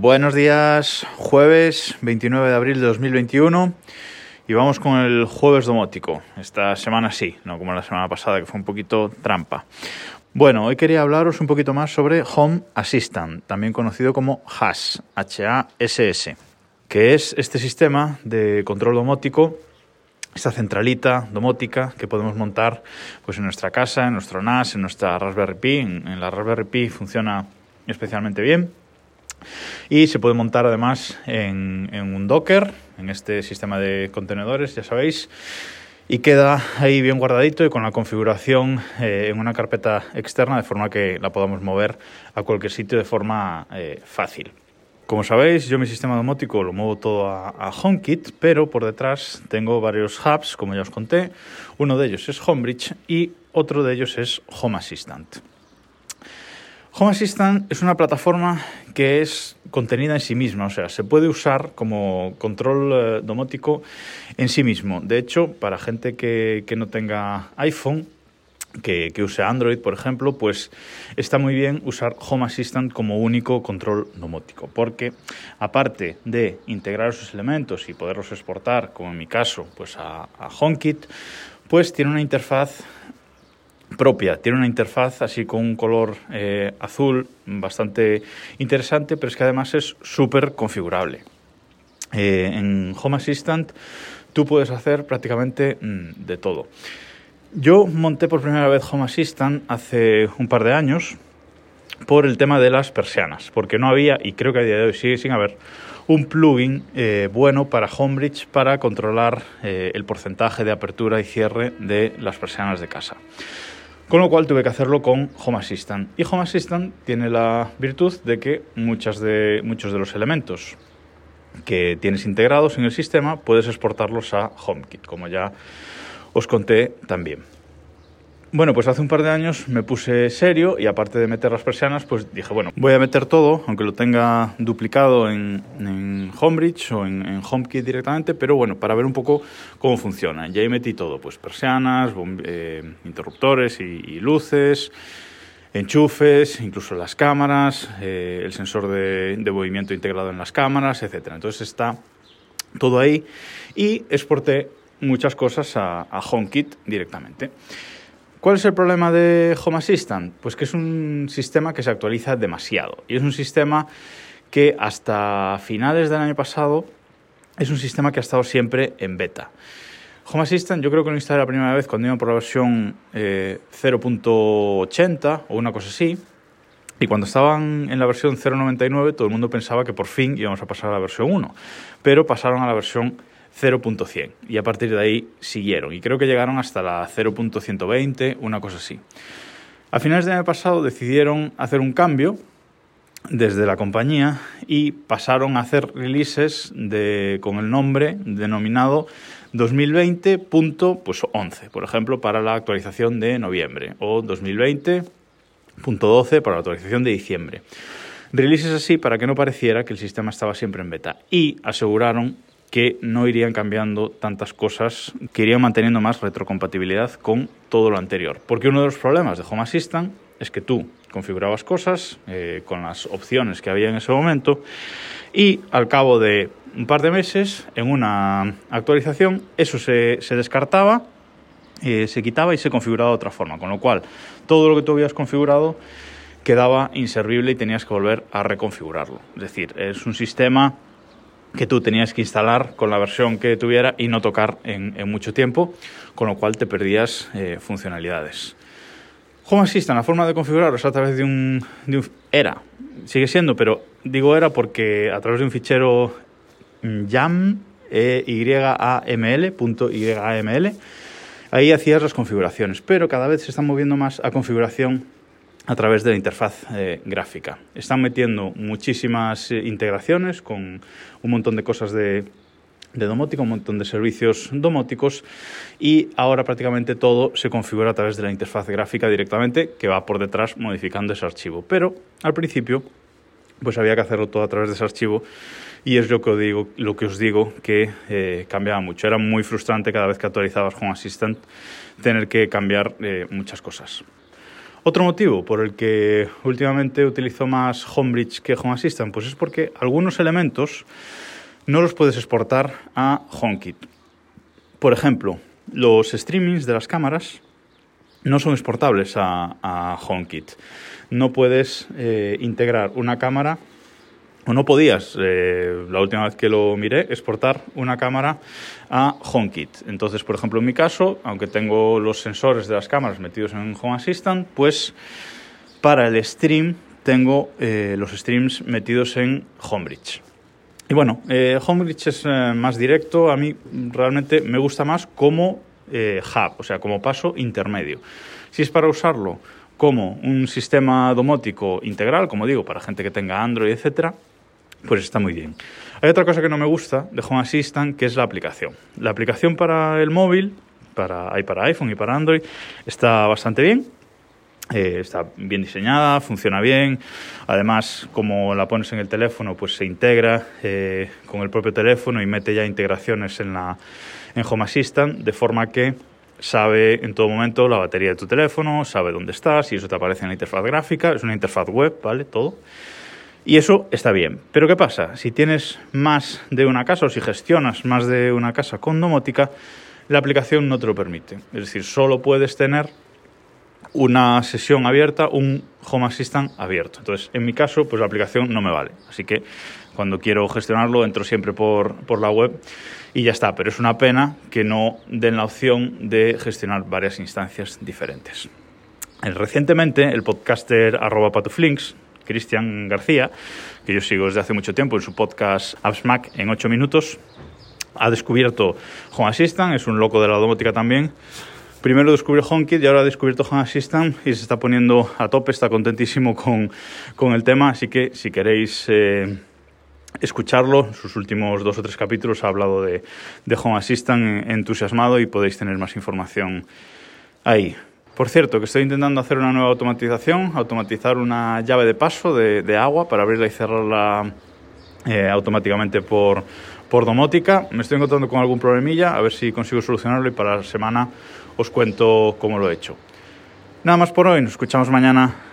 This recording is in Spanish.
Buenos días, jueves 29 de abril de 2021 y vamos con el jueves domótico. Esta semana sí, no como la semana pasada que fue un poquito trampa. Bueno, hoy quería hablaros un poquito más sobre Home Assistant, también conocido como HASS, H-A-S-S, que es este sistema de control domótico esta centralita domótica que podemos montar pues en nuestra casa, en nuestro NAS, en nuestra Raspberry Pi. En, la Raspberry Pi funciona especialmente bien. Y se puede montar además en, un Docker, en este sistema de contenedores, ya sabéis. Y queda ahí bien guardadito y con la configuración eh, en una carpeta externa de forma que la podamos mover a cualquier sitio de forma eh, fácil. Como sabéis, yo mi sistema domótico lo muevo todo a, HomeKit, pero por detrás tengo varios hubs, como ya os conté. Uno de ellos es Homebridge y otro de ellos es Home Assistant. Home Assistant es una plataforma que es contenida en sí misma, o sea, se puede usar como control eh, domótico en sí mismo. De hecho, para gente que no tenga iPhone, que, use Android, por ejemplo, pues está muy bien usar Home Assistant como único control domótico, porque aparte de integrar esos elementos y poderlos exportar, como en mi caso, pues a, HomeKit, pues tiene una interfaz propia, tiene una interfaz así con un color eh, azul bastante interesante, pero es que además es súper configurable. Eh, en Home Assistant tú puedes hacer prácticamente mm, de todo. Yo monté por primera vez Home Assistant hace un par de años por el tema de las persianas, porque no había, y creo que a día de hoy sigue sin haber, un plugin eh, bueno para Homebridge para controlar el porcentaje de apertura y cierre de las persianas de casa. Con lo cual tuve que hacerlo con Home Assistant. Y Home Assistant tiene la virtud de que muchas de, muchos de los elementos que tienes integrados en el sistema puedes exportarlos a HomeKit, como ya os conté también. Bueno, pues hace un par de años me puse serio y aparte de meter las persianas, pues dije, bueno, voy a meter todo, aunque lo tenga duplicado en, en Homebridge o en, HomeKit directamente, pero bueno, para ver un poco cómo funciona. Y ahí metí todo, pues persianas, eh, interruptores y, luces, enchufes, incluso las cámaras, eh, el sensor de, de movimiento integrado en las cámaras, etc. Entonces está todo ahí y exporté muchas cosas a, HomeKit directamente. ¿Cuál es el problema de Home Assistant? Pues que es un sistema que se actualiza demasiado y es un sistema que hasta finales del año pasado es un sistema que ha estado siempre en beta. Home Assistant yo creo que lo instalé la primera vez cuando iba por la versión 0.80 eh, o una cosa así. Y cuando estaban en la versión 0.99 todo el mundo pensaba que por fin íbamos a pasar a la versión 1. Pero pasaron a la versión 0.100 y a partir de ahí siguieron y creo que llegaron hasta la 0.120, una cosa así. A finales del año pasado decidieron hacer un cambio desde la compañía y pasaron a hacer releases de, con el nombre denominado 2020.11, pues por ejemplo, para la actualización de noviembre o 2020.12 para la actualización de diciembre. Releases así para que no pareciera que el sistema estaba siempre en beta y aseguraron que no irían cambiando tantas cosas, que irían manteniendo más retrocompatibilidad con todo lo anterior. Porque uno de los problemas de Home Assistant es que tú configurabas cosas eh, con las opciones que había en ese momento y al cabo de un par de meses, en una actualización, eso se, descartaba, eh, se quitaba y se configuraba de otra forma. Con lo cual, todo lo que tú habías configurado quedaba inservible y tenías que volver a reconfigurarlo. Es decir, es un sistema que tú tenías que instalar con la versión que tuviera y no tocar en, mucho tiempo, con lo cual te perdías eh, funcionalidades. Home Assistant, la forma de configurarlo es a través de un, Era, sigue siendo, pero digo era porque a través de un fichero YAM, e ahí hacías las configuraciones, pero cada vez se están moviendo más a configuración a través de la interfaz eh, gráfica. Están metiendo muchísimas eh, integraciones con un montón de cosas de, de domótica, un montón de servicios domóticos y ahora prácticamente todo se configura a través de la interfaz gráfica directamente que va por detrás modificando ese archivo. Pero al principio pues había que hacerlo todo a través de ese archivo y es lo que os digo, lo que, os digo que eh, cambiaba mucho. Era muy frustrante cada vez que actualizabas Home Assistant tener que cambiar muchas cosas. Otro motivo por el que últimamente utilizo más Homebridge que Home Assistant, pues es porque algunos elementos no los puedes exportar a HomeKit. Por ejemplo, los streamings de las cámaras no son exportables a, HomeKit. No puedes eh, integrar una cámara no podías, eh, la última vez que lo miré, exportar una cámara a HomeKit. Entonces, por ejemplo, en mi caso, aunque tengo los sensores de las cámaras metidos en Home Assistant, pues para el stream tengo eh, los streams metidos en Homebridge. Y bueno, eh, Homebridge es más directo, a mí realmente me gusta más como hub, o sea, como paso intermedio. Si es para usarlo como un sistema domótico integral, como digo, para gente que tenga Android, etcétera, pues está muy bien. Hay otra cosa que no me gusta de Home Assistant, que es la aplicación. La aplicación para el móvil, para, hay para iPhone y para Android, está bastante bien. Eh, está bien diseñada, funciona bien. Además, como la pones en el teléfono, pues se integra eh, con el propio teléfono y mete ya integraciones en, la, en Home Assistant, de forma que sabe en todo momento la batería de tu teléfono, sabe dónde estás y eso te aparece en la interfaz gráfica. Es una interfaz web, ¿vale? Todo. Y eso está bien. Pero ¿qué pasa? Si tienes más de una casa o si gestionas más de una casa con domótica, la aplicación no te lo permite. Es decir, solo puedes tener una sesión abierta, un Home Assistant abierto. Entonces, en mi caso, pues la aplicación no me vale. Así que cuando quiero gestionarlo, entro siempre por, por la web y ya está. Pero es una pena que no den la opción de gestionar varias instancias diferentes. Recientemente, el podcaster arroba patuflinks Cristian García, que yo sigo desde hace mucho tiempo en su podcast AppsMac en 8 minutos, ha descubierto Home Assistant, es un loco de la domótica también. Primero descubrió HomeKit y ahora ha descubierto Home Assistant y se está poniendo a tope, está contentísimo con, con el tema, así que si queréis... Eh, escucharlo. Sus últimos dos o tres capítulos ha hablado de, de Home Assistant entusiasmado y podéis tener más información ahí. Por cierto, que estoy intentando hacer una nueva automatización, automatizar una llave de paso de, agua para abrirla y cerrarla eh, automáticamente por, por domótica. Me estoy encontrando con algún problemilla, a ver si consigo solucionarlo y para la semana os cuento cómo lo he hecho. Nada más por hoy, nos escuchamos mañana.